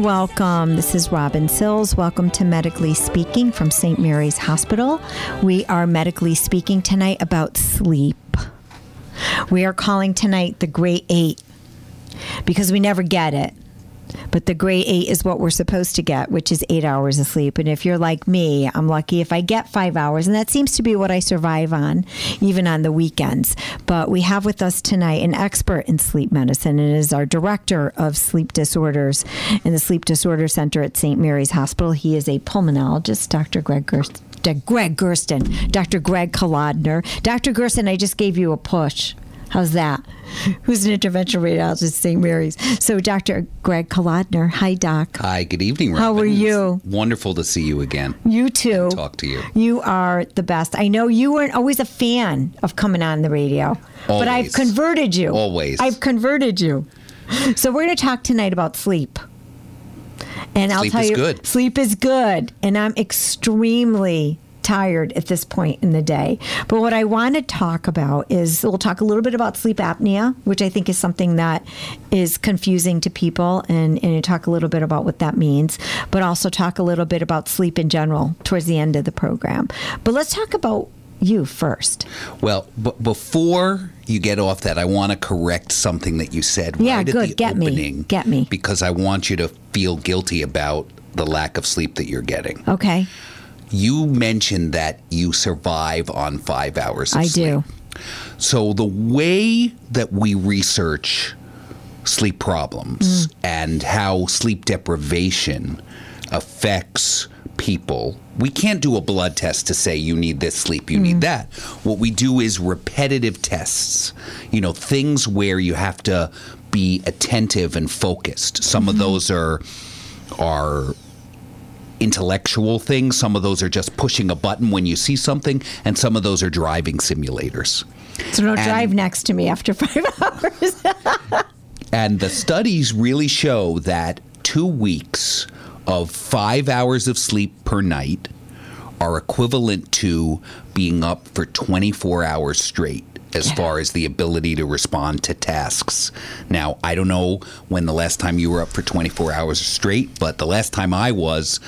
welcome. This is Robin Sills. Welcome to Medically Speaking from St. Mary's Hospital. We are medically speaking tonight about sleep. We are calling tonight the Great Eight because we never get it. But the gray eight is what we're supposed to get, which is eight hours of sleep. And if you're like me, I'm lucky if I get five hours. And that seems to be what I survive on, even on the weekends. But we have with us tonight an expert in sleep medicine and is our director of sleep disorders in the Sleep Disorder Center at St. Mary's Hospital. He is a pulmonologist, Dr. Greg Gerst. Greg Gersten, Dr. Greg Kolodner. Dr. Gersten, I just gave you a push. How's that? Who's an interventional radiologist at St. Mary's? So, Dr. Greg Kolodner. Hi, Doc. Hi, good evening, Robin. How are you? It's wonderful to see you again. You too. Talk to you. You are the best. I know you weren't always a fan of coming on the radio, but I've converted you. Always. I've converted you. So, we're going to talk tonight about sleep. And I'll Sleep tell is you, good. sleep is good. And I'm extremely tired at this point in the day. But what I want to talk about is we'll talk a little bit about sleep apnea, which I think is something that is confusing to people, and, and talk a little bit about what that means, but also talk a little bit about sleep in general towards the end of the program. But let's talk about you first. Well, b- before you get off that, I want to correct something that you said Yeah, right good. at the Get me. Get me. Because I want you to feel guilty about the lack of sleep that you're getting. Okay. You mentioned that you survive on five hours of sleep. I sleep. do. So the way that we research sleep problems Mm. and how sleep deprivation affects people, we can't do a blood test to say you need this sleep, you Mm. need that. What we do is repetitive tests. You know, things where you have to be attentive and focused. Some Mm-hmm. of those are are intellectual things. Some of those are just pushing a button when you see something, and some of those are driving simulators. So don't And- drive next to me after five hours. And the studies really show that two weeks of five hours of sleep per night are equivalent to being up for 24 hours straight as far as the ability to respond to tasks. Now, I don't know when the last time you were up for 24 hours straight, but the last time I was,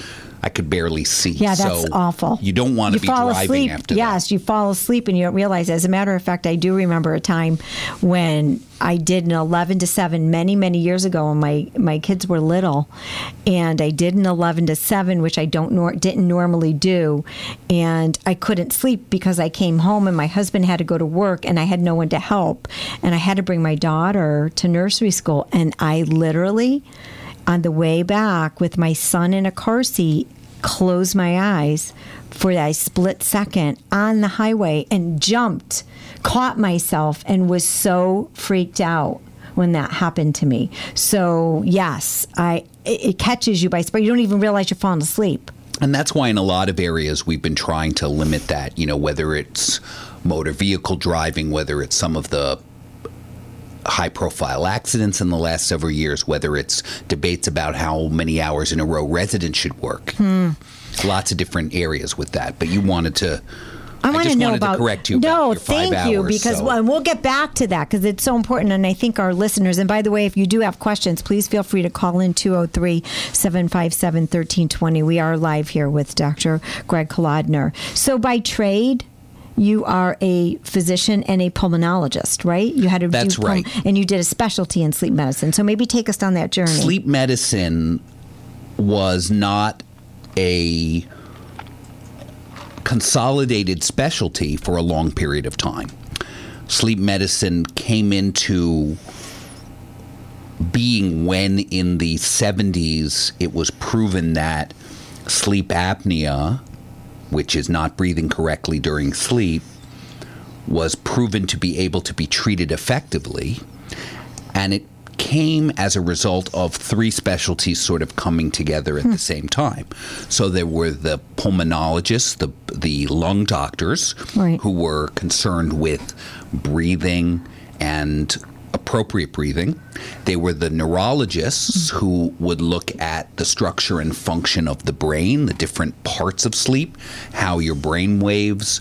I could barely see. Yeah, that's so awful. You don't want to be fall driving asleep. after that. yes, you fall asleep and you don't realize. As a matter of fact, I do remember a time when I did an eleven to seven many many years ago when my my kids were little, and I did an eleven to seven, which I don't nor- didn't normally do, and I couldn't sleep because I came home and my husband had to go to work and I had no one to help, and I had to bring my daughter to nursery school, and I literally on the way back with my son in a car seat, closed my eyes for a split second on the highway and jumped, caught myself, and was so freaked out when that happened to me. So yes, I it, it catches you by surprise. You don't even realize you're falling asleep. And that's why in a lot of areas we've been trying to limit that, you know, whether it's motor vehicle driving, whether it's some of the high profile accidents in the last several years, whether it's debates about how many hours in a row residents should work. Hmm. Lots of different areas with that. But you wanted to I want to know about. to correct you. No, about your five thank you, because so- well, we'll get back to that because it's so important. And I think our listeners, and by the way, if you do have questions, please feel free to call in 203 757 1320. We are live here with Dr. Greg Kolodner. So, by trade, you are a physician and a pulmonologist, right? You had to That's pul- right. and you did a specialty in sleep medicine. So maybe take us down that journey. sleep medicine was not a consolidated specialty for a long period of time. Sleep medicine came into being when in the 70s it was proven that sleep apnea, which is not breathing correctly during sleep, was proven to be able to be treated effectively. And it came as a result of three specialties sort of coming together at the hmm. same time. So there were the pulmonologists, the the lung doctors, Right. who were concerned with breathing and appropriate breathing. They were the neurologists mm-hmm. who would look at the structure and function of the brain, the different parts of sleep, how your brain waves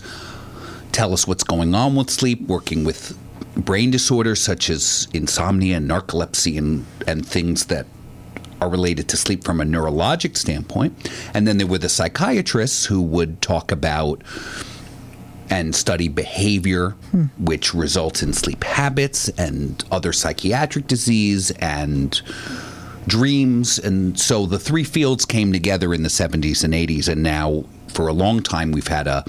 tell us what's going on with sleep, working with brain disorders such as insomnia and narcolepsy and, and things that are related to sleep from a neurologic standpoint. And then there were the psychiatrists who would talk about and study behavior, hmm. which results in sleep habits and other psychiatric disease and dreams. And so the three fields came together in the 70s and 80s. And now, for a long time, we've had a,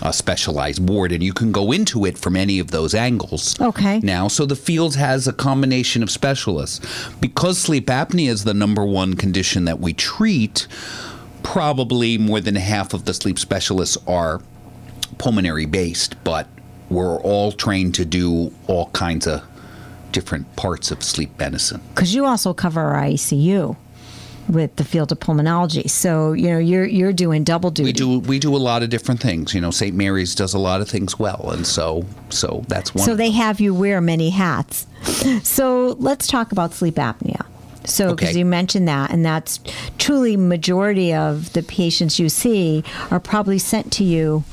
a specialized board, and you can go into it from any of those angles. Okay. Now, so the field has a combination of specialists. Because sleep apnea is the number one condition that we treat, probably more than half of the sleep specialists are pulmonary based, but we're all trained to do all kinds of different parts of sleep medicine. Because you also cover our ICU with the field of pulmonology. So you know you're you're doing double duty. We do we do a lot of different things. You know, St. Mary's does a lot of things well, and so so that's one. So they have you wear many hats. So let's talk about sleep apnea. So because okay. you mentioned that, and that's truly majority of the patients you see are probably sent to you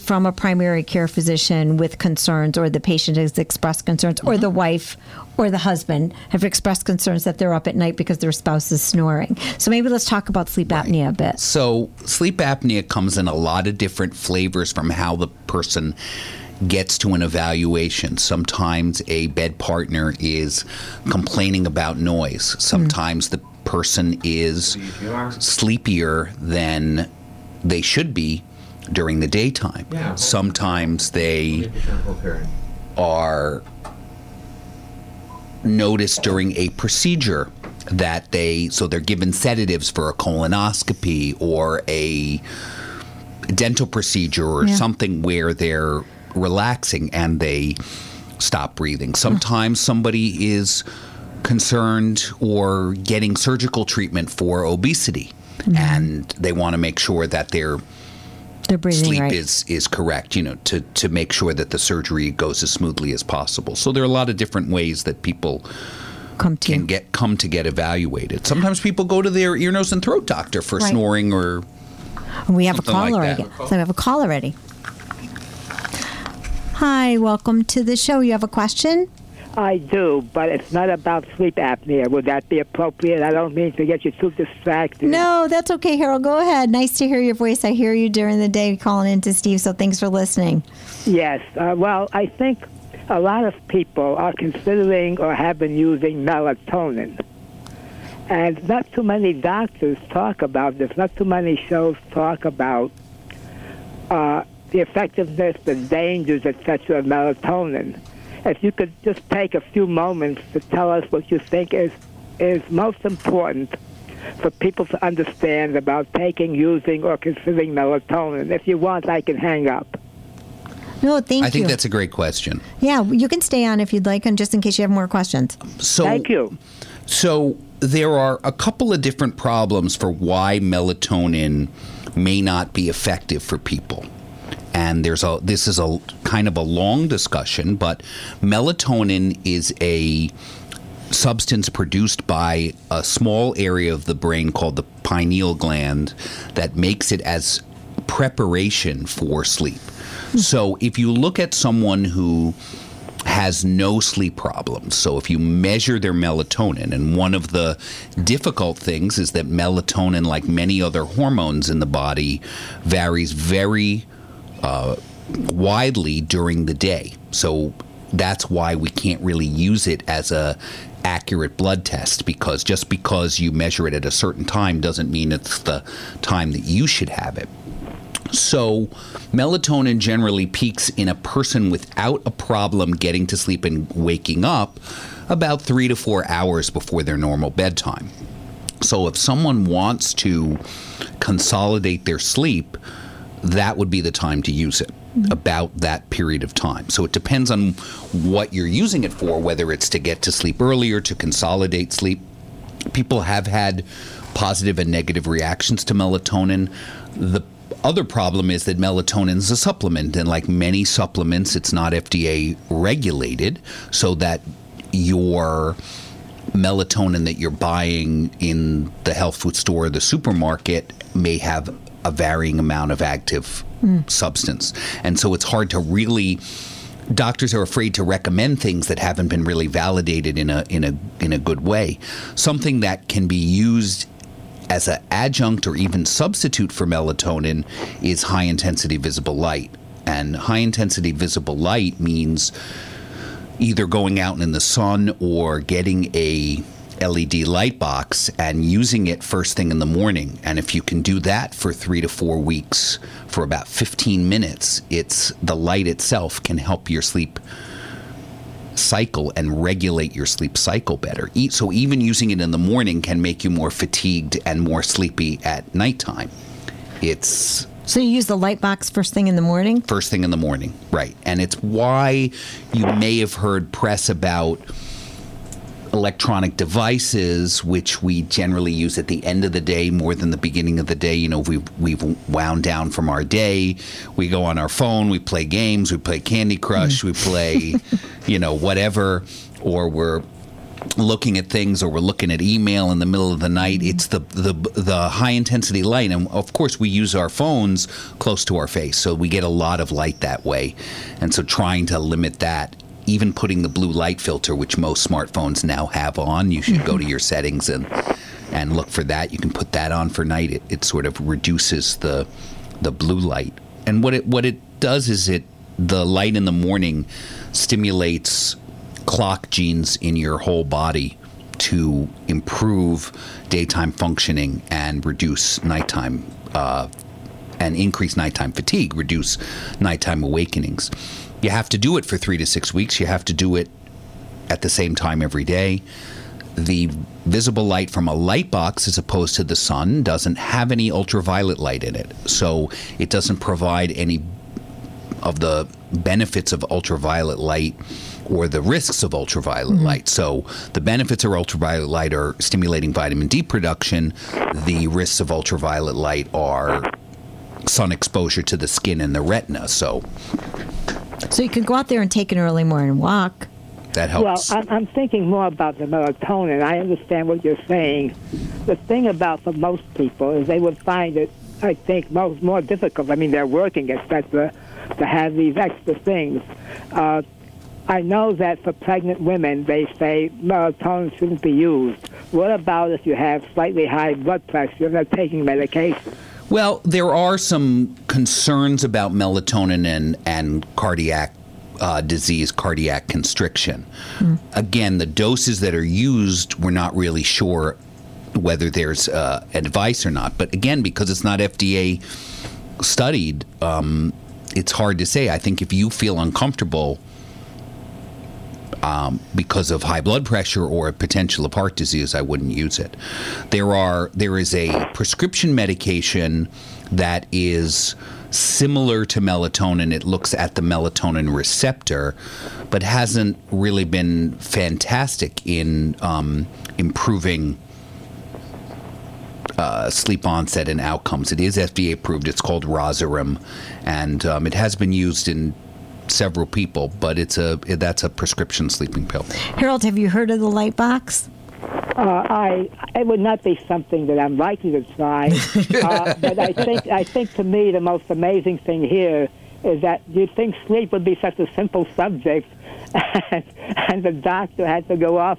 from a primary care physician with concerns, or the patient has expressed concerns, mm-hmm. or the wife or the husband have expressed concerns that they're up at night because their spouse is snoring. So maybe let's talk about sleep right. apnea a bit. So sleep apnea comes in a lot of different flavors from how the person gets to an evaluation. Sometimes a bed partner is complaining about noise. Sometimes mm. the person is sleepier than they should be during the daytime. Yeah. Sometimes they are noticed during a procedure that they so they're given sedatives for a colonoscopy or a dental procedure or yeah. something where they're relaxing and they stop breathing. Sometimes somebody is concerned or getting surgical treatment for obesity mm-hmm. and they want to make sure that they're they're breathing sleep right. is is correct, you know, to to make sure that the surgery goes as smoothly as possible. So there are a lot of different ways that people come to can get come to get evaluated. Sometimes people go to their ear, nose, and throat doctor for right. snoring or. We have a call like already. So we have a call already. Hi, welcome to the show. You have a question? I do, but it's not about sleep apnea. Would that be appropriate? I don't mean to get you too distracted. No, that's okay, Harold. Go ahead. Nice to hear your voice. I hear you during the day calling in to Steve, so thanks for listening. Yes. Uh, well, I think a lot of people are considering or have been using melatonin. And not too many doctors talk about this, not too many shows talk about uh, the effectiveness, the dangers, etc., of melatonin if you could just take a few moments to tell us what you think is is most important for people to understand about taking, using, or considering melatonin. If you want, I can hang up. No, thank I you. I think that's a great question. Yeah, you can stay on if you'd like, and just in case you have more questions. So, thank you. So there are a couple of different problems for why melatonin may not be effective for people and there's a this is a kind of a long discussion, but melatonin is a substance produced by a small area of the brain called the pineal gland that makes it as preparation for sleep. Hmm. So if you look at someone who has no sleep problems. So if you measure their melatonin, and one of the difficult things is that melatonin, like many other hormones in the body, varies very uh, widely during the day. So that's why we can't really use it as a accurate blood test because just because you measure it at a certain time doesn't mean it's the time that you should have it. So, melatonin generally peaks in a person without a problem getting to sleep and waking up about three to four hours before their normal bedtime. So, if someone wants to consolidate their sleep, that would be the time to use it about that period of time. So it depends on what you're using it for, whether it's to get to sleep earlier, to consolidate sleep. People have had positive and negative reactions to melatonin. The other problem is that melatonin is a supplement, and like many supplements, it's not FDA regulated, so that your melatonin that you're buying in the health food store or the supermarket may have a varying amount of active mm. substance. And so it's hard to really doctors are afraid to recommend things that haven't been really validated in a in a in a good way. Something that can be used as an adjunct or even substitute for melatonin is high intensity visible light. And high intensity visible light means either going out in the sun or getting a LED light box and using it first thing in the morning. And if you can do that for 3 to 4 weeks for about 15 minutes, it's the light itself can help your sleep cycle and regulate your sleep cycle better. So even using it in the morning can make you more fatigued and more sleepy at nighttime. It's so you use the light box first thing in the morning? First thing in the morning, right. And it's why you may have heard press about electronic devices, which we generally use at the end of the day more than the beginning of the day. You know, we've, we've wound down from our day. We go on our phone, we play games, we play Candy Crush, we play, you know, whatever, or we're looking at things or we're looking at email in the middle of the night mm-hmm. it's the the the high intensity light and of course we use our phones close to our face so we get a lot of light that way and so trying to limit that even putting the blue light filter, which most smartphones now have on, you should go to your settings and and look for that. You can put that on for night. It, it sort of reduces the the blue light. And what it what it does is it the light in the morning stimulates clock genes in your whole body to improve daytime functioning and reduce nighttime uh, and increase nighttime fatigue, reduce nighttime awakenings. You have to do it for three to six weeks. You have to do it at the same time every day. The visible light from a light box, as opposed to the sun, doesn't have any ultraviolet light in it. So it doesn't provide any of the benefits of ultraviolet light or the risks of ultraviolet mm-hmm. light. So the benefits of ultraviolet light are stimulating vitamin D production. The risks of ultraviolet light are sun exposure to the skin and the retina. So so you can go out there and take an early morning walk. That helps. Well, I'm thinking more about the melatonin. I understand what you're saying. The thing about for most people is they would find it, I think, most more difficult. I mean, they're working, etc., to have these extra things. Uh, I know that for pregnant women, they say melatonin shouldn't be used. What about if you have slightly high blood pressure and they're taking medication? Well, there are some concerns about melatonin and, and cardiac uh, disease, cardiac constriction. Mm. Again, the doses that are used, we're not really sure whether there's uh, advice or not. But again, because it's not FDA studied, um, it's hard to say. I think if you feel uncomfortable, um, because of high blood pressure or potential of heart disease, I wouldn't use it. There are there is a prescription medication that is similar to melatonin. It looks at the melatonin receptor, but hasn't really been fantastic in um, improving. Uh, sleep onset and outcomes. It is FDA approved. It's called Rozerem, and um, it has been used in several people, but it's a that's a prescription sleeping pill. Harold, have you heard of the light box? Uh, I it would not be something that I'm likely to try, uh, but I think I think to me the most amazing thing here is that you think sleep would be such a simple subject, and, and the doctor had to go off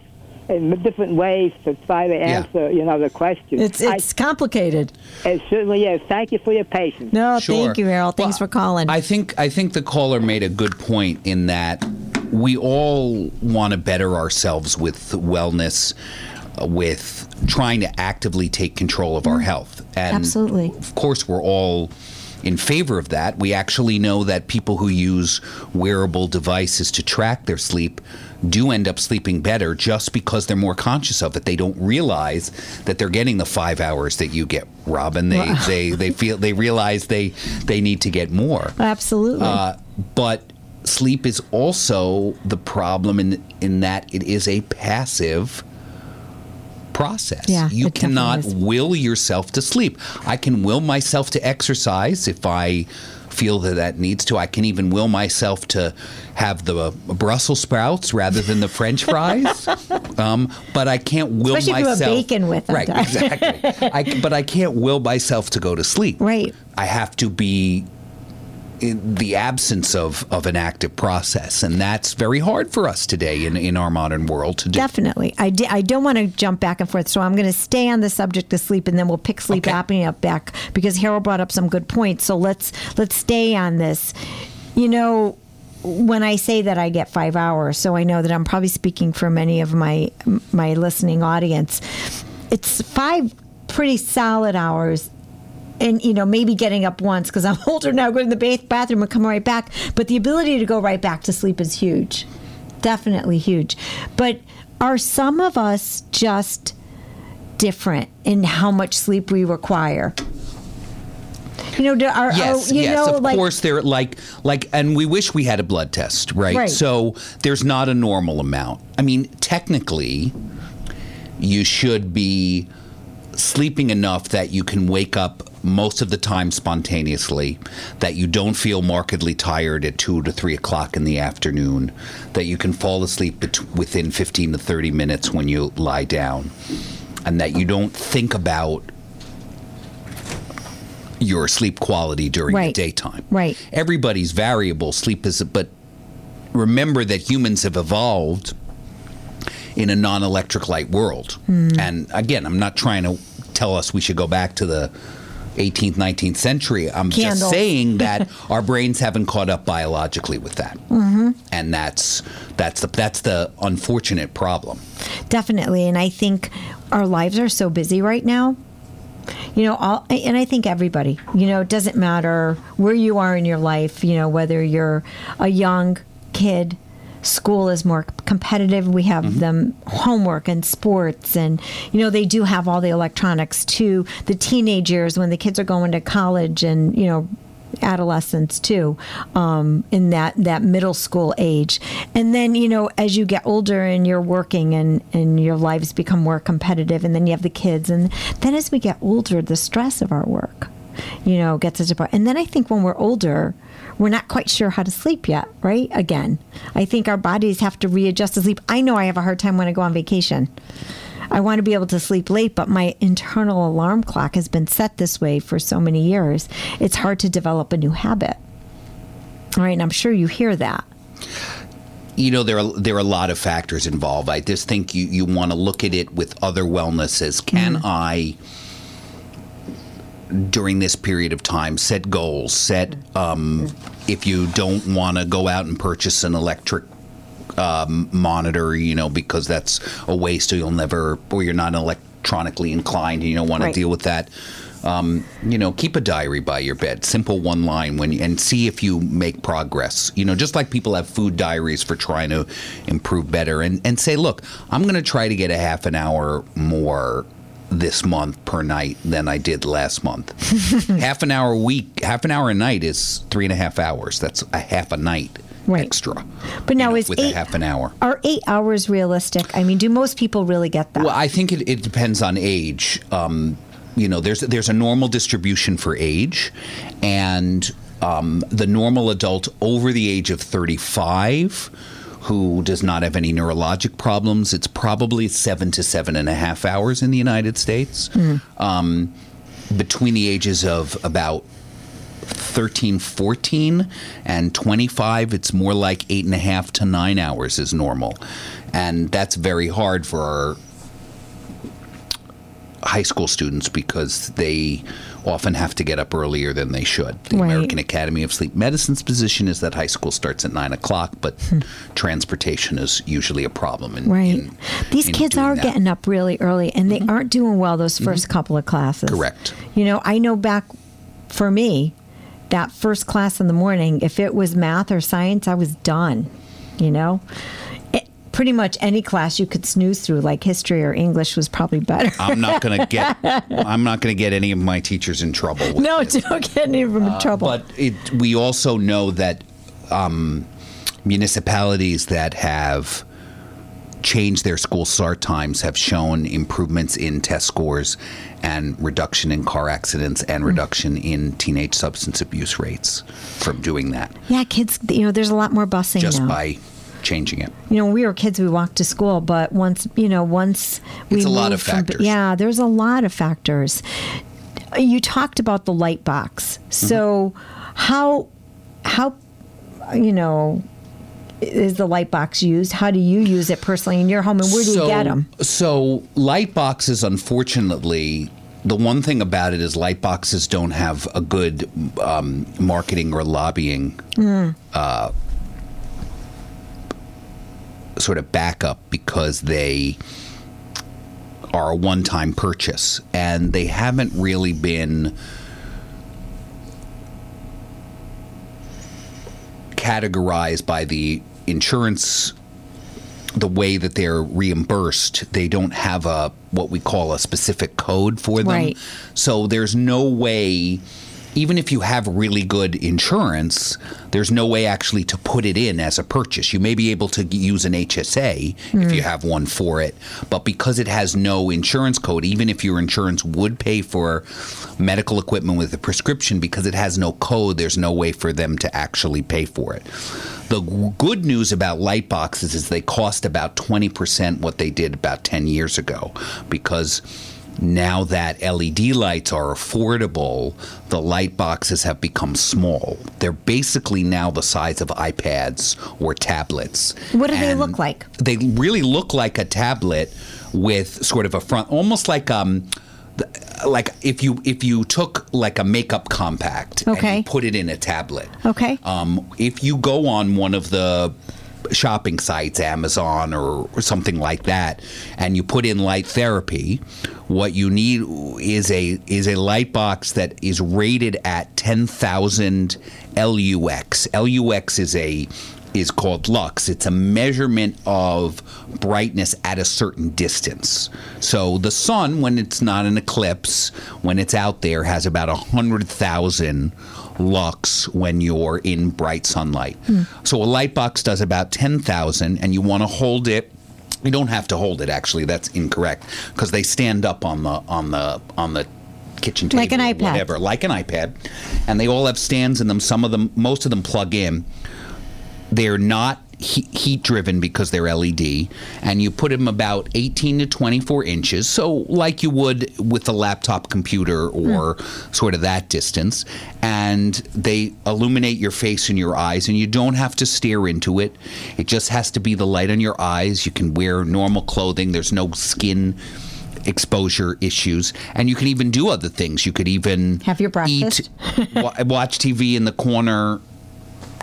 in different ways to try to answer, yeah. you know, the question. It's it's I, complicated. It certainly is. Thank you for your patience. No, sure. thank you, Errol. Thanks well, for calling. I think I think the caller made a good point in that we all want to better ourselves with wellness, uh, with trying to actively take control of our mm. health. And Absolutely. Of course, we're all in favor of that. We actually know that people who use wearable devices to track their sleep do end up sleeping better just because they're more conscious of it. They don't realize that they're getting the five hours that you get, Robin. They wow. they, they feel they realize they they need to get more. Absolutely. Uh, but sleep is also the problem in in that it is a passive process. Yeah, you cannot will yourself to sleep. I can will myself to exercise if I feel that that needs to. I can even will myself to have the Brussels sprouts rather than the French fries. um, but I can't will Especially myself. Especially bacon with them. Right, exactly. I, but I can't will myself to go to sleep. Right. I have to be the absence of, of an active process. And that's very hard for us today in, in our modern world to do. Definitely. I, I don't want to jump back and forth, so I'm going to stay on the subject of sleep, and then we'll pick sleep Okay. apnea back because Harold brought up some good points. So let's let's stay on this. You know, when I say that I get five hours, so I know that I'm probably speaking for many of my my listening audience. It's five pretty solid hours and you know maybe getting up once because i'm older now go to the bath- bathroom and come right back but the ability to go right back to sleep is huge definitely huge but are some of us just different in how much sleep we require you know are, Yes, you yes, know of like course. They're like, like, and we wish we had a blood test, right? Right. So there's not a normal amount. I mean, technically, you should be sleeping enough that you can wake up most of the time spontaneously, that you don't feel markedly tired at two to three o'clock in the afternoon, that you can fall asleep bet- within 15 to 30 minutes when you lie down, and that you don't think about your sleep quality during Right. the daytime. Right. Everybody's variable. Sleep is, but remember that humans have evolved in a non-electric light world. Hmm. And again, I'm not trying to tell us we should go back to the 18th, 19th century. I'm Candles. just saying that our brains haven't caught up biologically with that, mm-hmm. and that's that's the that's the unfortunate problem. Definitely. And I think our lives are so busy right now. You know, all, and I think everybody, you know, it doesn't matter where you are in your life, you know, whether you're a young kid, school is more competitive. We have them homework and sports, and, you know, they do have all the electronics too. The teenagers, when the kids are going to college and, you know, adolescence too um, in that that middle school age and then you know as you get older and you're working and and your lives become more competitive and then you have the kids and then as we get older the stress of our work you know gets us apart and then i think when we're older we're not quite sure how to sleep yet right again i think our bodies have to readjust to sleep i know i have a hard time when i go on vacation I want to be able to sleep late, but my internal alarm clock has been set this way for so many years. It's hard to develop a new habit. All right, and I'm sure you hear that. you know there are there are a lot of factors involved. I just think you you want to look at it with other wellnesses. Can mm. I during this period of time set goals? Set um, if you don't want to go out and purchase an electric um, monitor, you know, because that's a waste, or you'll never, or you're not electronically inclined, and you don't want Right. to deal with that. Um, you know, keep a diary by your bed, simple one line, when and see if you make progress. You know, just like people have food diaries for trying to improve better, and and say, look, I'm going to try to get a half an hour more this month per night than I did last month. half an hour a week, half an hour a night is three and a half hours. That's a half a night Right. extra. But now know, is with eight- a half an hour. Are eight hours realistic? I mean, do most people really get that? Well, I think it, it depends on age. Um, you know, there's there's a normal distribution for age, and um, the normal adult over the age of 35 who does not have any neurologic problems, it's probably seven to seven and a half hours in the United States. Um, between the ages of about 13, 14, and 25, it's more like eight and a half to nine hours is normal. And that's very hard for our high school students because they often have to get up earlier than they should. The Right. American Academy of Sleep Medicine's position is that high school starts at nine o'clock, but transportation is usually a problem. In, right. in- These in kids are that. Mm-hmm. getting up really early and they aren't doing well those 1st couple of classes. Correct. You know, I know back for me, that first class in the morning, if it was math or science, I was done. You know? Pretty much any class you could snooze through, like history or English, was probably better. I'm not going to get. I'm not to get any of my teachers in trouble. No, this. don't get any of them in trouble. But it, we also know that um, municipalities that have changed their school start times have shown improvements in test scores and reduction in car accidents and Mm. reduction in teenage substance abuse rates from doing that yeah, kids, you know, there's a lot more busing just now. by changing it. you know, when we were kids, we walked to school, but once, you know, once we It's a lot of from- factors. yeah, there's a lot of factors. You talked about the light box. Mm-hmm. So, how how, you know, is the light box used? How do you use it personally in your home, and where do you get them? So light boxes, unfortunately, the one thing about it is light boxes don't have a good um, marketing or lobbying uh, sort of backup because they are a one-time purchase. And they haven't really been categorized by the insurance the way that they're reimbursed. They don't have a what we call a specific code for them. Right. so there's no way even if you have really good insurance there's no way actually to put it in as a purchase. You may be able to use an HSA if you hmm. have one for it but because it has no insurance code even if your insurance would pay for medical equipment with a prescription because it has no code there's no way for them to actually pay for it. The good news about light boxes is they cost about 20% what they did about 10 years ago because now that LED lights are affordable, the light boxes have become small. They're basically now the size of iPads or tablets. What do they look like? They really look like a tablet with sort of a front, almost like um, like if you if you took like a makeup compact and Okay. you put it in a tablet. Okay. Um, if you go on one of the shopping sites, Amazon or, or something like that, and you put in light therapy, what you need is a is a light box that is rated at ten thousand LUX. LUX is a is called lux. It's a measurement of brightness at a certain distance. So the sun, when it's not an eclipse, when it's out there, has about a hundred thousand lux when you're in bright sunlight. Hmm. So a light box does about 10,000 and you want to hold it you don't have to hold it actually that's incorrect because they stand up on the on the on the kitchen table Like an iPad. whatever like an iPad and they all have stands in them some of them most of them plug in they're not he- heat driven because they're LED, and you put them about 18 to 24 inches, so like you would with a laptop computer or hmm. sort of that distance, and they illuminate your face and your eyes, and you don't have to stare into it. It just has to be the light on your eyes. You can wear normal clothing. There's no skin exposure issues and you can even do other things you could even Have your breakfast. eat wa- watch tv in the corner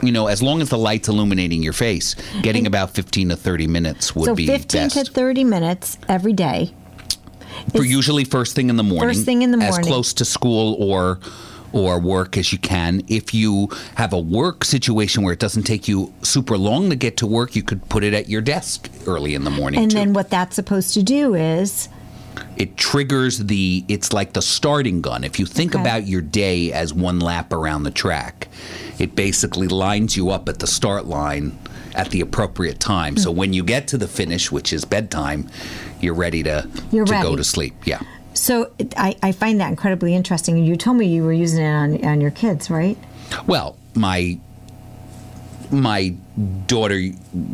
you know, as long as the light's illuminating your face, getting about 15 to 30 minutes would so be 15 best. to 30 minutes every day. For usually first thing in the morning. First thing in the morning. As close to school or or work as you can. If you have a work situation where it doesn't take you super long to get to work, you could put it at your desk early in the morning And too. then what that's supposed to do is it triggers the it's like the starting gun if you think Okay. about your day as one lap around the track it basically lines you up at the start line at the appropriate time so hmm. when you get to the finish which is bedtime you're ready to You're to go to sleep yeah so it, I, I find that incredibly interesting. And you told me you were using it on, on your kids, right? well my my daughter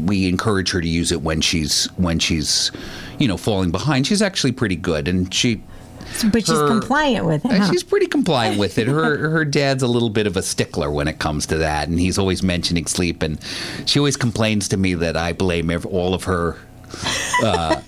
we encourage her to use it when she's when she's you know falling behind she's actually pretty good and she But she's Her- compliant with it. Uh, huh? She's pretty compliant with it. Her her dad's a little bit of a stickler when it comes to that, and he's always mentioning sleep. And she always complains to me that I blame all of her uh,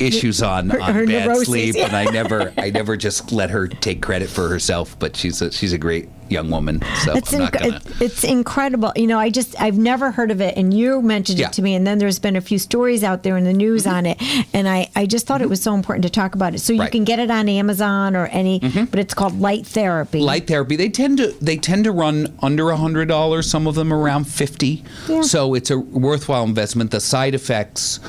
issues on, on her bad neuroses, sleep, yeah. and I never I never just let her take credit for herself. But she's a, she's a great young woman, so It's, I'm not inc- gonna. it's incredible. You know, I just, I've never heard of it. And you mentioned Yeah. Mm-hmm. it to me. And then there's been a few stories out there in the news on it. And I, I just thought it was so important to talk about it. So you Right. Mm-hmm. can get it on Amazon or any, but it's called light therapy. light therapy they tend to they tend to run under a hundred dollars some of them around 50 Yeah. so it's a worthwhile investment the side effects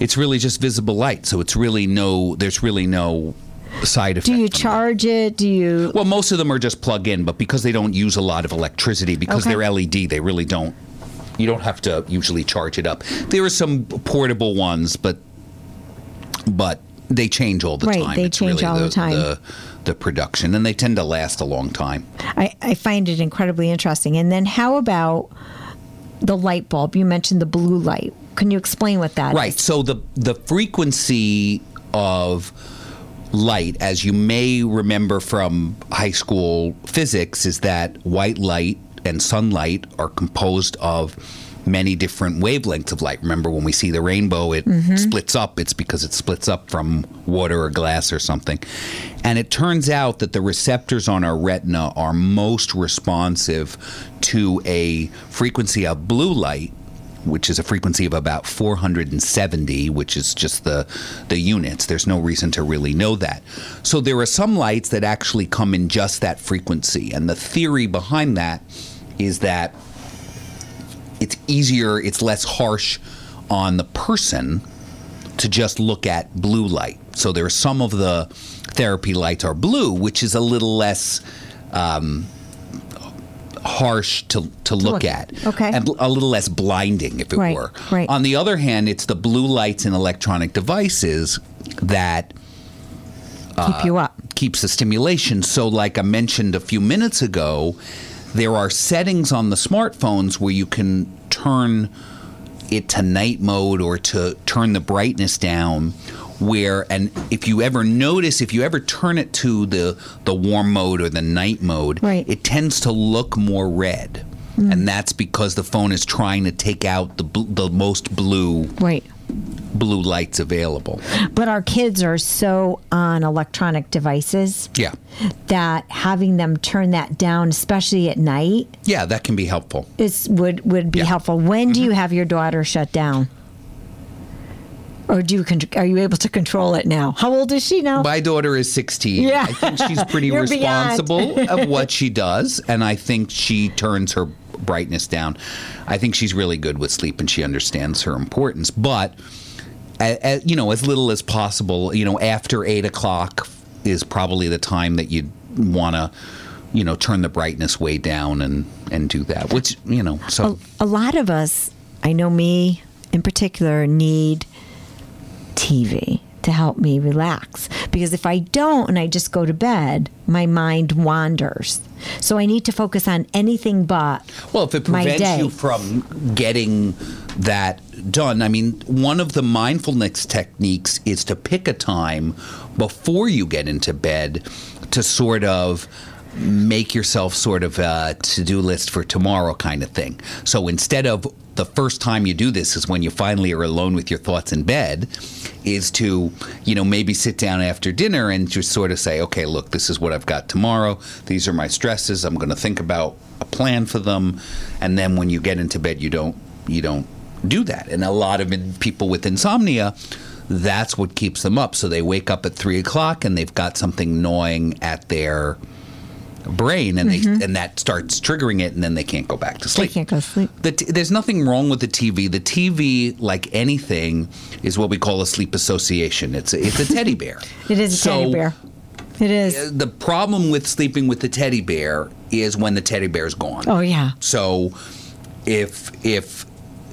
it's really just visible light so it's really no there's really no side effect Do you from that. charge it? Do you? well most of them are just plug in but because they don't use a lot of electricity because Okay. they're led they really don't you don't have to usually charge it up there are some portable ones but but they change all the Right, time they It's change really all the time. the, the production and they tend to last a long time I, I find it incredibly interesting. And then how about the light bulb? You mentioned the blue light. Can you explain what that is? Right. So the the frequency of light, as you may remember from high school physics, is that white light and sunlight are composed of many different wavelengths of light. Remember when we see the rainbow, it mm-hmm. splits up. It's because it splits up from water or glass or something. And it turns out that the receptors on our retina are most responsive to a frequency of blue light which is a frequency of about 470, which is just the the units. There's no reason to really know that. So there are some lights that actually come in just that frequency, and the theory behind that is that it's easier, it's less harsh on the person to just look at blue light. So there are some of the therapy lights are blue, which is a little less um, harsh to, to look, look at. Okay. And a little less blinding, if it Right, were. right. On the other hand, it's the blue lights in electronic devices that uh, Keep you up. keeps the stimulation. So, like I mentioned a few minutes ago, there are settings on the smartphones where you can turn it to night mode or to turn the brightness down. Where and if you ever notice, if you ever turn it to the the warm mode or the night mode, Right. it tends to look more red, and that's because the phone is trying to take out the bl- the most blue Right. blue lights available. But our kids are so on electronic devices Yeah, that having them turn that down, especially at night, yeah, that can be helpful. is would would be Yeah. Mm-hmm. helpful. When do you have your daughter shut down? Or do you con- are you able to control it now? How old is she now? My daughter is 16. Yeah. I think she's pretty You're beyond. responsible of what she does, and I think she turns her brightness down. I think she's really good with sleep, and she understands her importance. But, a- a- you know, as little as possible, you know, after 8 o'clock is probably the time that you want to, you know, turn the brightness way down and, and do that, which, you know, so. a lot of us, I know me in particular, need TV to help me relax. Because if I don't and I just go to bed, my mind wanders. So I need to focus on anything but. Well, if it prevents you from getting that done, I mean, one of the mindfulness techniques is to pick a time before you get into bed to sort of make yourself sort of a to-do list for tomorrow kind of thing. So instead of the first time you do this is when you finally are alone with your thoughts in bed is to, you know, maybe sit down after dinner and just sort of say, okay, look, this is what I've got tomorrow. These are my stresses. I'm going to think about a plan for them. And then when you get into bed, you don't, you don't do that. And a lot of people with insomnia, that's what keeps them up. So they wake up at three o'clock and they've got something gnawing at their brain and they mm-hmm. and that starts triggering it and then they can't go back to sleep. They can't go to sleep. The t- there's nothing wrong with the TV. The TV, like anything, is what we call a sleep association. It's a, it's a teddy bear. It is a teddy bear. It is. Uh, the problem with sleeping with the teddy bear is when the teddy bear's gone. Oh, yeah. So if if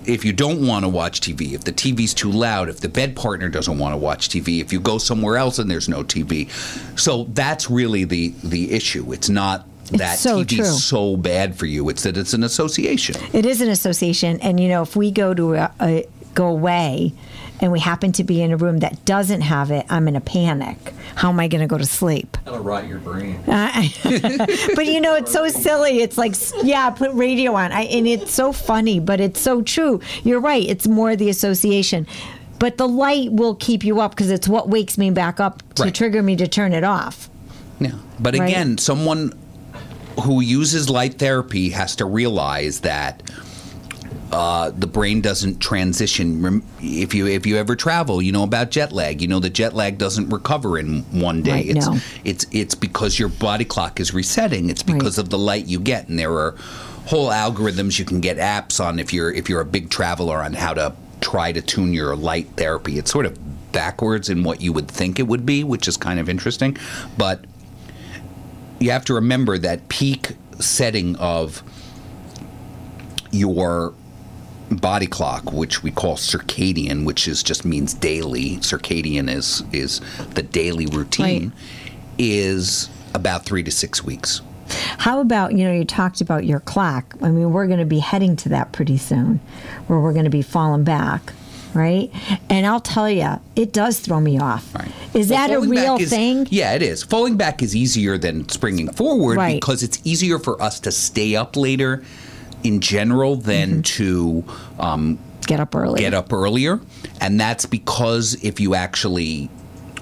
if you don't want to watch TV, if the TV's too loud, if the bed partner doesn't want to watch TV, if you go somewhere else and there's no TV. So that's really the the issue. It's not that so TV's true. so bad for you. It's that it's an association. It is an association, and you know, if we go to a, a go away, and we happen to be in a room that doesn't have it, I'm in a panic. How am I going to go to sleep? That'll rot your brain. Uh, but you know, it's so silly. It's like, yeah, put radio on, I, and it's so funny, but it's so true. You're right. It's more the association. But the light will keep you up because it's what wakes me back up to Right. trigger me to turn it off. Yeah. But Right. again, someone who uses light therapy has to realize that uh, the brain doesn't transition. If you if you ever travel, you know about jet lag. You know that jet lag doesn't recover in one day. Right, it's no. it's it's because your body clock is resetting. It's because Right. of the light you get, and there are whole algorithms you can get apps on if you're if you're a big traveler on how to try to tune your light therapy. It's sort of backwards in what you would think it would be, which is kind of interesting, but you have to remember that peak setting of your body clock, which we call circadian, which is just means daily. Circadian is is the daily routine, is about three to six weeks. How about, you know, you talked about your clock. I mean, we're going to be heading to that pretty soon where we're going to be falling back. right? And I'll tell you, it does throw me off. Right. Is Well, that a real is- thing? Yeah, it is. Falling back is easier than springing forward Right. because it's easier for us to stay up later in general than to um, Get up early. get up earlier. And that's because if you actually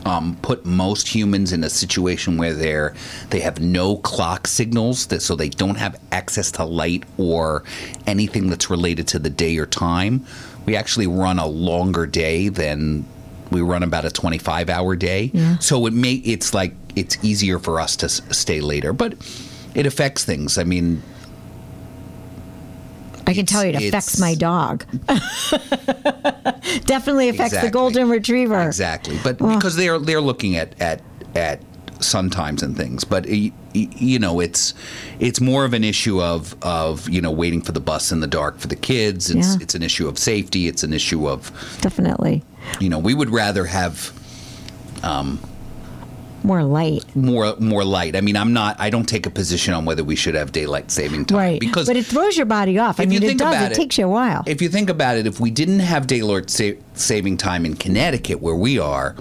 um, put most humans in a situation where they're they have no clock signals, that so they don't have access to light or anything that's related to the day or time. We actually run a longer day than we run about a 25 hour day. So it may it's like it's easier for us to s- stay later, but it affects things. I mean, I can tell you it affects my dog. Definitely affects the golden retriever. Exactly, but because they're they're looking at at at sun times and things, but you know it's it's more of an issue of of you know waiting for the bus in the dark for the kids. It's Yeah. it's an issue of safety. It's an issue of Definitely. you know we would rather have um, More light. more more light. I mean, I'm not. I don't take a position on whether we should have daylight saving time Right. because but it throws your body off. I mean, you it does. about It, takes you a while. If you think about it, if we didn't have daylight sa- saving time in Connecticut, where we are,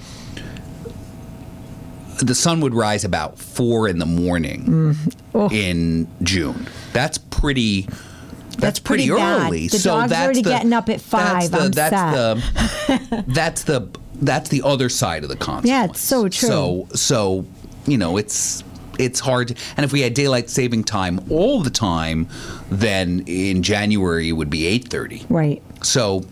the sun would rise about four in the morning mm-hmm. Oh. in June. That's pretty. That's, That's pretty bad. early. The so dog's that's already the, getting up at five. That's the, I'm that's the that's the that's the other side of the consequence. Yeah, it's so true. So so you know it's it's hard to, and if we had daylight saving time all the time then in january it would be 8.30 right. so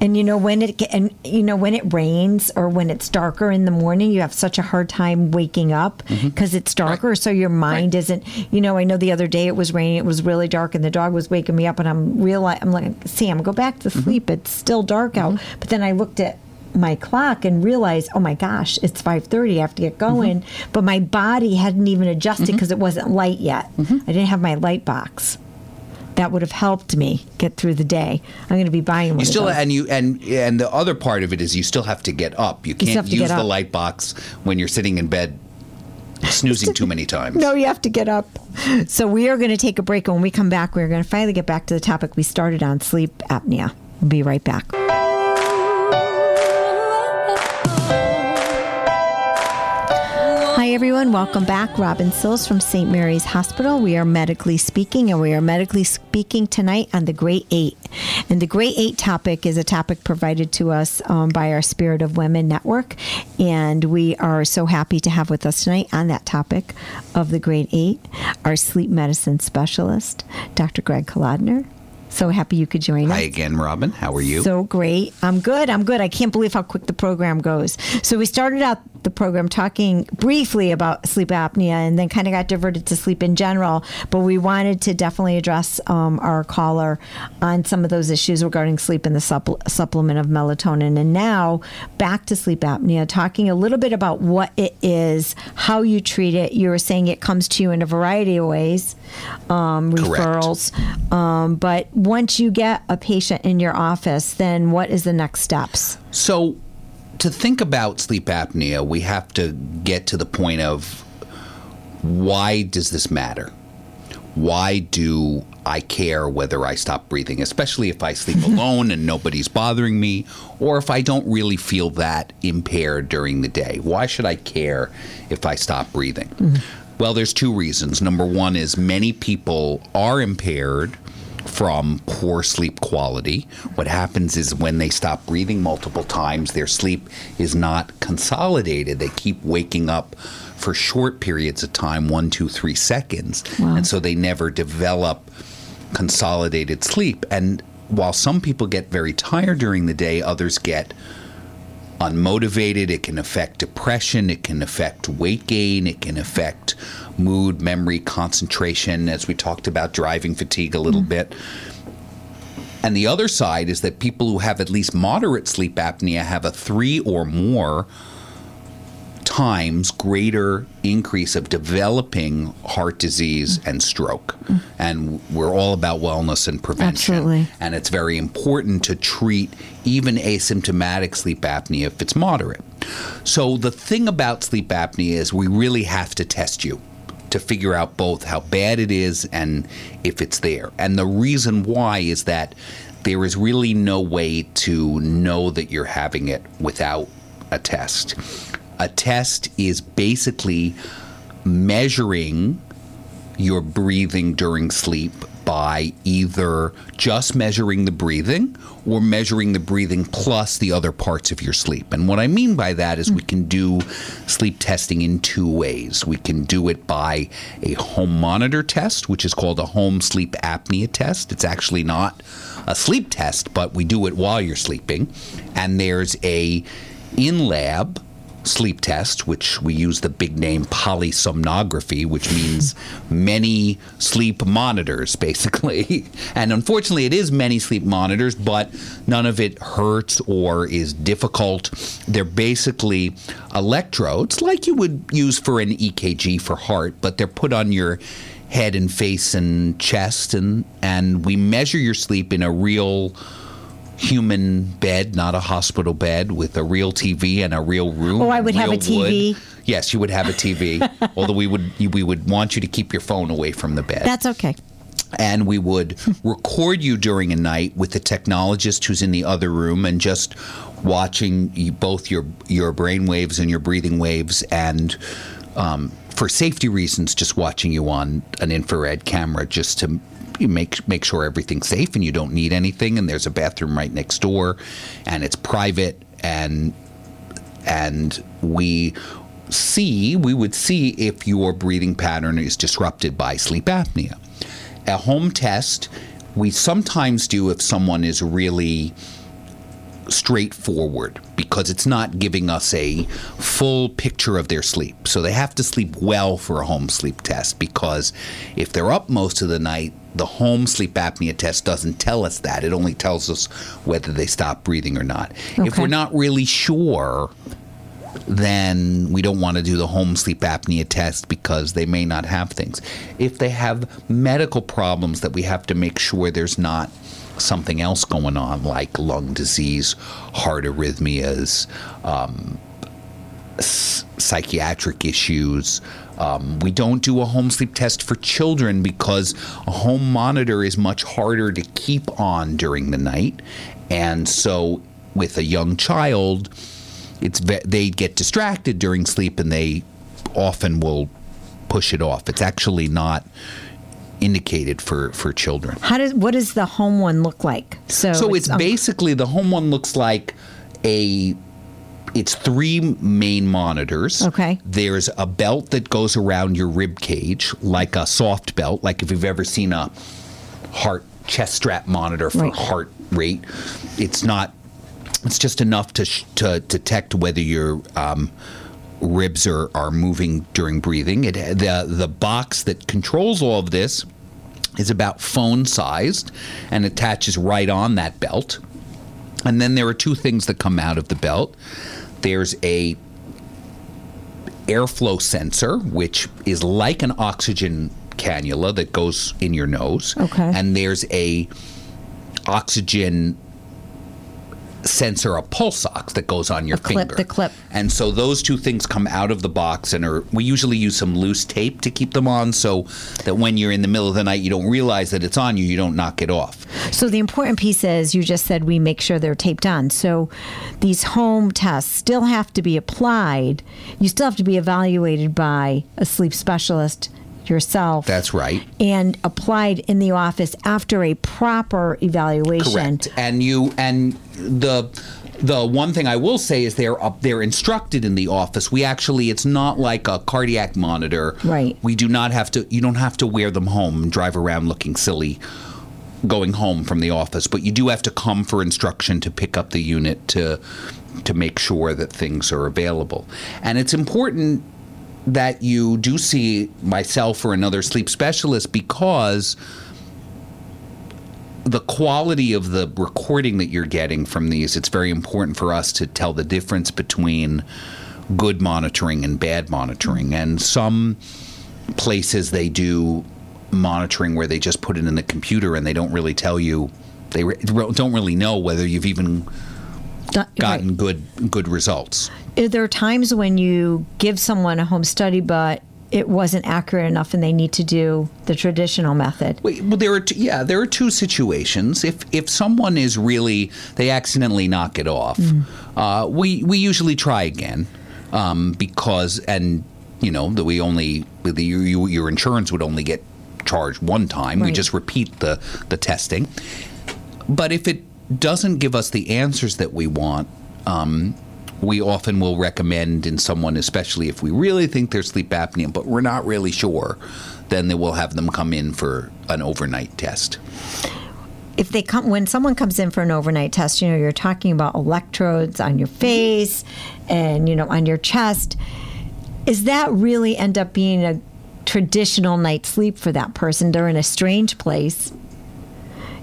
And you know when it and you know when it rains or when it's darker in the morning, you have such a hard time waking up Mm-hmm. because it's darker. So your mind isn't. You know, I know the other day it was raining. It was really dark, and the dog was waking me up, and I'm real. I'm like, Sam, go back to Mm-hmm. sleep. It's still dark out. But then I looked at my clock and realized, oh my gosh, it's 5:30. I have to get going. Mm-hmm. But my body hadn't even adjusted because it wasn't light yet. Mm-hmm. I didn't have my light box. That would have helped me get through the day. I'm going to be buying one. you still and you and and the other part of it is you still have to get up you can't to use the light box when you're sitting in bed snoozing too many times No, you have to get up. So we are going to take a break. And when we come back, we're going to finally get back to the topic we started on sleep apnea. We'll be right back. Everyone. Welcome back. Robin Sills from St. Mary's Hospital. We are medically speaking, and we are medically speaking tonight on the Great Eight. And the Great Eight topic is a topic provided to us um, by our Spirit of Women Network. And we are so happy to have with us tonight on that topic of the Great Eight our sleep medicine specialist, Dr. Greg Kolodner. So happy you could join us. hi again robin how are you So great. I'm good. I'm good. I can't believe how quick the program goes. So we started out the program talking briefly about sleep apnea and then kind of got diverted to sleep in general. But we wanted to definitely address um, our caller on some of those issues regarding sleep and the supple- supplement of melatonin. And now back to sleep apnea, talking a little bit about what it is, how you treat it. You were saying it comes to you in a variety of ways, um, referrals. Um, but once you get a patient in your office, then what is the next steps? So, to think about sleep apnea, we have to get to the point of why does this matter? Why do I care whether I stop breathing, especially if I sleep alone and nobody's bothering me, or if I don't really feel that impaired during the day? Why should I care if I stop breathing? Mm-hmm. Well, there's two reasons. Number one is many people are impaired from poor sleep quality. What happens is when they stop breathing multiple times, their sleep is not consolidated. They keep waking up for short periods of time one, two, three seconds. And so they never develop consolidated sleep. And while some people get very tired during the day, others get unmotivated. It can affect depression. It can affect weight gain. It can affect mood, memory, concentration, as we talked about driving fatigue a little mm-hmm. bit. And the other side is that people who have at least moderate sleep apnea have a three or more times greater increase of developing heart disease and stroke. Mm. And we're all about wellness and prevention. Absolutely. And it's very important to treat even asymptomatic sleep apnea if it's moderate. So the thing about sleep apnea is we really have to test you to figure out both how bad it is and if it's there. And the reason why is that there is really no way to know that you're having it without a test. A test is basically measuring your breathing during sleep by either just measuring the breathing or measuring the breathing plus the other parts of your sleep. And what I mean by that is we hmm. can do sleep testing in two ways. We can do it by a home monitor test, which is called a home sleep apnea test. It's actually not a sleep test, but we do it while you're sleeping. And there's a in lab sleep test, which we use the big name polysomnography, which means many sleep monitors, basically. And unfortunately, it is many sleep monitors, but none of it hurts or is difficult. They're basically electrodes, like you would use for an EKG for heart, but they're put on your head and face and chest, and, and we measure your sleep in a real human bed, not a hospital bed, with a real TV and a real room. Oh, I would have a TV. wood. Yes, you would have a TV. although we would we would want you to keep your phone away from the bed. That's okay. and we would record you during a night with the technologist who's in the other room and just watching both your your brain waves and your breathing waves and um, for safety reasons just watching you on an infrared camera just to you make make sure everything's safe and you don't need anything and there's a bathroom right next door and it's private and and we see we would see if your breathing pattern is disrupted by sleep apnea a home test we sometimes do if someone is really straightforward because it's not giving us a full picture of their sleep. So they have to sleep well for a home sleep test because if they're up most of the night, the home sleep apnea test doesn't tell us that. It only tells us whether they stop breathing or not. If we're not really sure, then we don't want to do the home sleep apnea test because they may not have things. If they have medical problems that we have to make sure there's not something else going on, like lung disease, heart arrhythmias, um, s- psychiatric issues. Um, we don't do a home sleep test for children because a home monitor is much harder to keep on during the night. And so, with a young child, it's ve- they get distracted during sleep and they often will push it off. It's actually not indicated for, for children. How does what does the home one look like? So, So it's um, basically the home one looks like a it's three main monitors. Okay. There's a belt that goes around your rib cage, like a soft belt, like if you've ever seen a heart chest strap monitor for Right. heart rate. It's not. It's just enough to sh- to detect whether your um, ribs are, are moving during breathing. It the the box that controls all of this is about phone sized and attaches right on that belt. And then there are two things that come out of the belt. There's a airflow sensor, which is like an oxygen cannula that goes in your nose. Okay. And there's a oxygen sensor, a pulse ox that goes on your clip, finger. the clip. And so those two things come out of the box and are we usually use some loose tape to keep them on so that when you're in the middle of the night you don't realize that it's on you, you don't knock it off. So the important piece is you just said we make sure they're taped on. So these home tests still have to be applied. You still have to be evaluated by a sleep specialist yourself. That's right. and applied in the office after a proper evaluation. Correct. And you and the the one thing I will say is they're up they're instructed in the office. We actually it's not like a cardiac monitor. Right. We do not have to you don't have to wear them home and drive around looking silly going home from the office, but you do have to come for instruction to pick up the unit to to make sure that things are available. And it's important that you do see myself or another sleep specialist because the quality of the recording that you're getting from these, it's very important for us to tell the difference between good monitoring and bad monitoring. And some places they do monitoring where they just put it in the computer and they don't really tell you, they re- don't really know whether you've even gotten right. good good results. There are times when you give someone a home study, but it wasn't accurate enough and they need to do the traditional method. Well, there are two, yeah, there are two situations. If if someone is really they accidentally knock it off, uh, we we usually try again um, because and you know that we only the, you, your insurance would only get charged one time. We just repeat the the testing. But if it doesn't give us the answers that we want, um, we often will recommend in someone, especially if we really think there's sleep apnea, but we're not really sure, then they will have them come in for an overnight test. if they come when someone comes in for an overnight test you know you're talking about electrodes on your mm-hmm. face and you know on your chest is that really end up being a traditional night's sleep for that person? They're in a strange place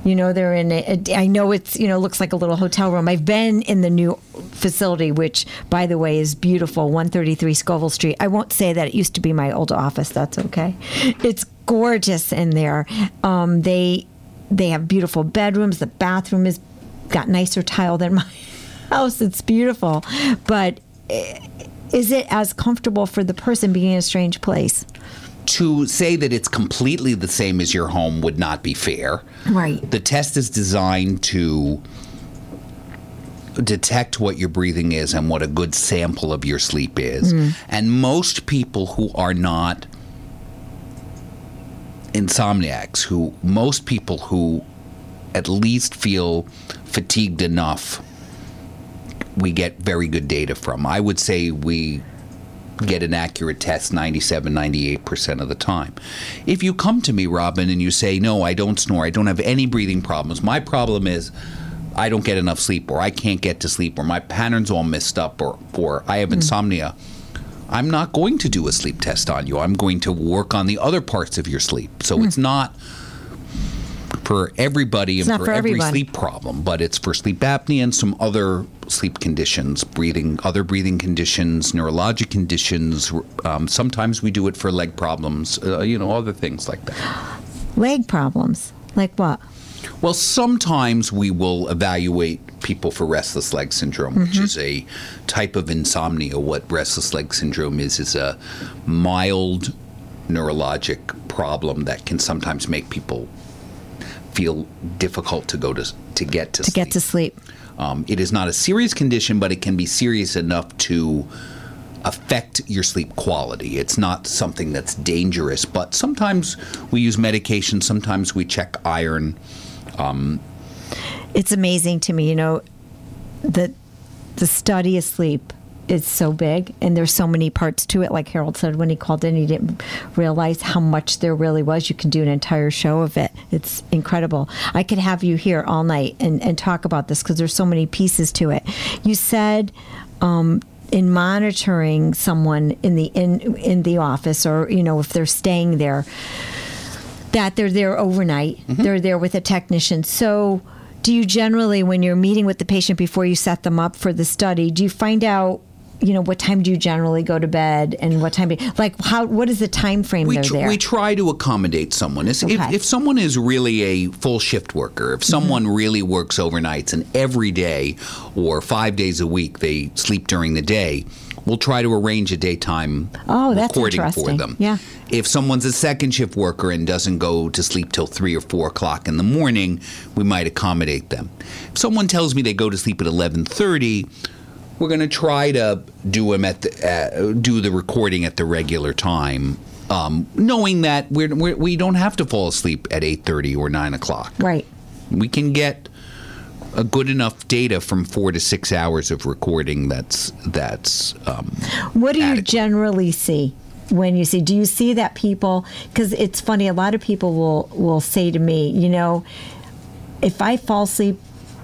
you know they're in a, I know it's you know looks like a little hotel room. I've been in the new facility which by the way is beautiful 133 scoville street. I won't say that it used to be my old office that's okay. It's gorgeous in there. Um, they they have beautiful bedrooms. The bathroom has got nicer tile than my house. It's beautiful. But eh, is it as comfortable for the person being in a strange place To say that it's completely the same as your home would not be fair. right The test is designed to detect what your breathing is and what a good sample of your sleep is. Hmm. And most people who are not insomniacs, who most people who at least feel fatigued enough, we get very good data from. I would say we get an accurate test 97 98% of the time. If you come to me robin and you say no i don't snore. I don't have any breathing problems. My problem is i don't get enough sleep or i can't get to sleep or my pattern's all messed up or, or i have hmm. insomnia i'm not going to do a sleep test on you. I'm going to work on the other parts of your sleep. So hmm. it's not for everybody and not for, every everyone. sleep problem but it's for sleep apnea and some other sleep conditions breathing other breathing conditions neurologic conditions. Um, sometimes we do it for leg problems uh, you know other things like that. Leg problems? Like what? Well sometimes we will evaluate people for restless leg syndrome which Mm-hmm. is a type of insomnia. What restless leg syndrome is is a mild neurologic problem that can sometimes make people feel difficult to go to to get to to get to sleep um, it is not a serious condition, but it can be serious enough to affect your sleep quality. It's not something that's dangerous, but sometimes we use medication, sometimes we check iron. it's amazing to me you know the the study of sleep is so big and there's so many parts to it like harold said when he called in he didn't realize how much there really was you can do an entire show of it it's incredible i could have you here all night and, and talk about this because there's so many pieces to it you said um, in monitoring someone in the in in the office or you know if they're staying there that they're there overnight. Mm-hmm. They're there with a technician. So, do you generally, when you're meeting with the patient before you set them up for the study, do you find out, you know, what time do you generally go to bed and what time? Like, how? What is the time frame We, tr- there? we try to accommodate someone. If, if, if someone is really a full shift worker, if someone Mm-hmm. really works overnights and every day or five days a week they sleep during the day, we'll try to arrange a daytime Oh, that's recording for them. Yeah. If someone's a second shift worker and doesn't go to sleep till three or four o'clock in the morning, we might accommodate them. If someone tells me they go to sleep at eleven thirty, we're going to try to do them at the, uh, do the recording at the regular time, um, knowing that we're, we're, we don't have to fall asleep at eight thirty or nine o'clock. right. We can get a good enough data from four to six hours of recording. That's that's um, What do you generally see when you see? Do you see that people? Because it's funny. A lot of people will will say to me, you know, if I fall asleep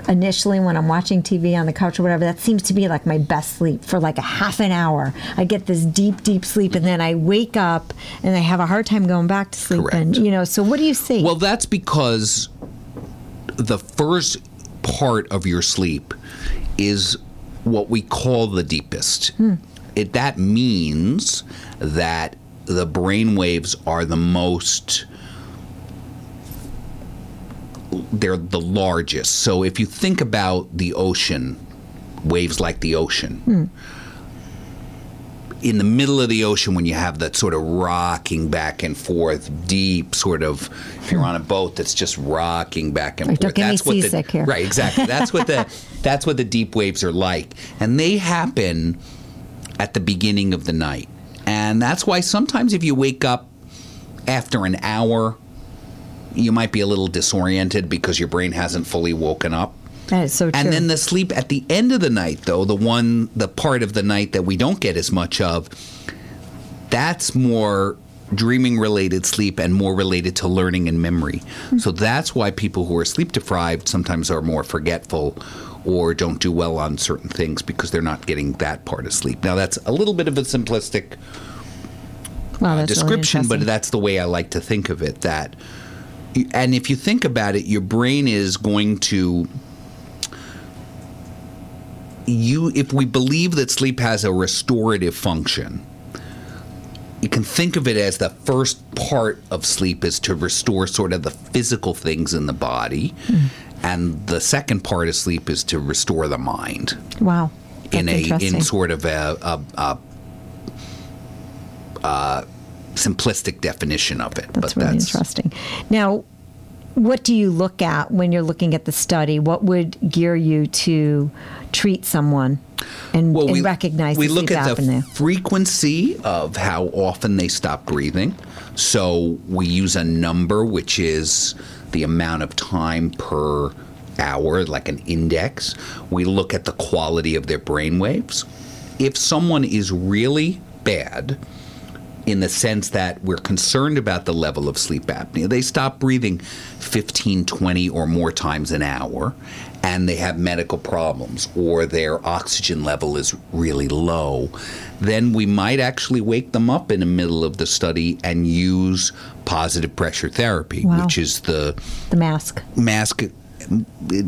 initially when I'm watching TV on the couch or whatever, that seems to be like my best sleep for like a half an hour. I get this deep, deep sleep, and then I wake up and I have a hard time going back to sleep. And Correct. you know, so what do you see? Well, that's because the first part of your sleep is what we call the deepest. Hmm. It, that means that the brain waves are the most they're the largest. So if you think about the ocean, waves like the ocean, hmm. in the middle of the ocean when you have that sort of rocking back and forth, deep sort of. If you're hmm. on a boat that's just rocking back and forth, that's what seasick the here. right exactly. That's what the that's what the deep waves are like, and they happen at the beginning of the night, and that's why sometimes if you wake up after an hour, you might be a little disoriented because your brain hasn't fully woken up. That is so true. And then the sleep at the end of the night, though, the one, the part of the night that we don't get as much of, that's more dreaming related sleep and more related to learning and memory. Hmm. So that's why people who are sleep deprived sometimes are more forgetful or don't do well on certain things because they're not getting that part of sleep. Now, that's a little bit of a simplistic wow, uh, really description, but that's the way I like to think of it. That, and if you think about it, your brain is going to you. If we believe that sleep has a restorative function, you can think of it as the first part of sleep is to restore sort of the physical things in the body, Hmm. and the second part of sleep is to restore the mind wow. in a in sort of a, a, a, a simplistic definition of it. But that's really interesting. Now, what do you look at when you're looking at the study? What would gear you to treat someone and, and recognize we look at the frequency of how often they stop breathing. So we use a number which is the amount of time per hour, like an index. We look at the quality of their brain waves. If someone is really bad, in the sense that we're concerned about the level of sleep apnea. They stop breathing 15, 20 or more times an hour, and they have medical problems, or their oxygen level is really low. Then we might actually wake them up in the middle of the study and use positive pressure therapy, Wow. which is the The mask. mask. it-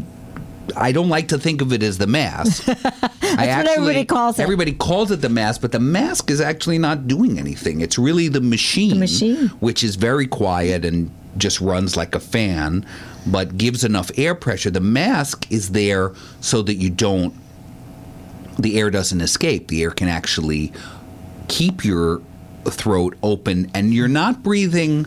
I don't like to think of it as the mask. That's what everybody calls it. Everybody calls it the mask, but the mask is actually not doing anything. It's really the machine, The machine. which is very quiet and just runs like a fan, but gives enough air pressure. The mask is there so that you don't, the air doesn't escape. The air can actually keep your throat open, and you're not breathing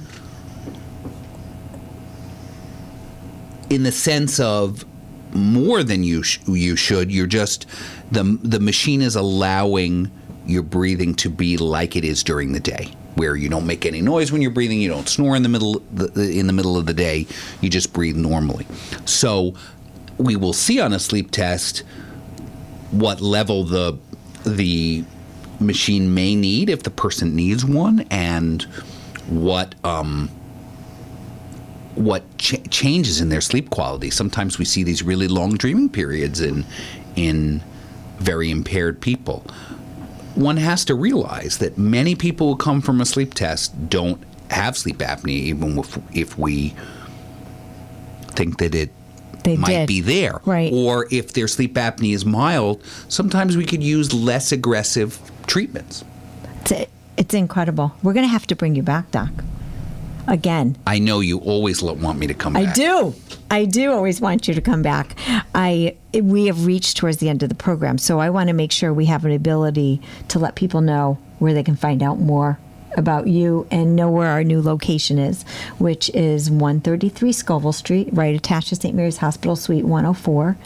in the sense of more than you sh- you should. You're just the the machine is allowing your breathing to be like it is during the day, where you don't make any noise when you're breathing, you don't snore in the middle the, in the middle of the day, you just breathe normally. So we will see on a sleep test what level the the machine may need if the person needs one, and what um, what ch- changes in their sleep quality. Sometimes we see these really long dreaming periods in in very impaired people. One has to realize that many people who come from a sleep test don't have sleep apnea, even if, if we think that it They might did. be there. Right. Or if their sleep apnea is mild, sometimes we could use less aggressive treatments. It's, it's incredible. We're going to have to bring you back, Doc. Again. I know you always want me to come back. I do. I do always want you to come back. I we have reached towards the end of the program, so I want to make sure we have an ability to let people know where they can find out more about you and know where our new location is, which is 133 Scoville Street, right attached to St. Mary's Hospital, Suite 104,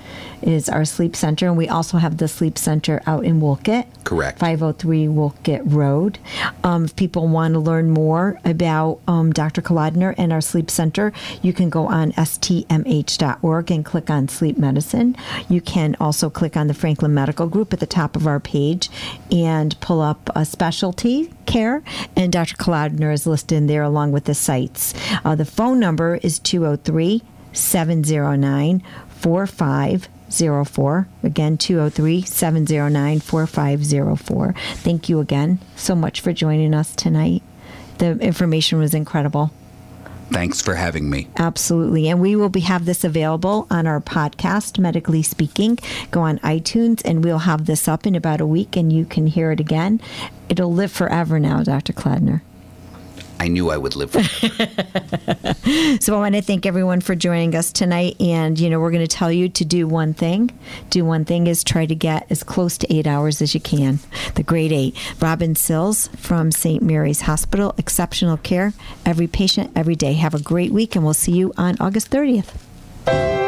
is our sleep center, and we also have the sleep center out in Wolcott. Correct. 503 Wolcott Road. Um, if people want to learn more about um, Dr. Kolodner and our sleep center, you can go on stmh.org and click on sleep medicine. You can also click on the Franklin Medical Group at the top of our page and pull up a specialty care, and Dr. Kolodner is listed in there along with the sites. Uh, the phone number is 203 709 4504. Again, 203 709 4504. Thank you again so much for joining us tonight. The information was incredible. Thanks for having me. Absolutely. And we will be have this available on our podcast, Medically Speaking. Go on iTunes and we'll have this up in about a week and you can hear it again. It'll live forever now, Dr. Kolodner. I knew I would live forever. So I want to thank everyone for joining us tonight. And, you know, we're going to tell you to do one thing. Do one thing is try to get as close to eight hours as you can. The Great Eight. Robin Sills from St. Mary's Hospital. Exceptional care. Every patient, every day. Have a great week, and we'll see you on August 30th.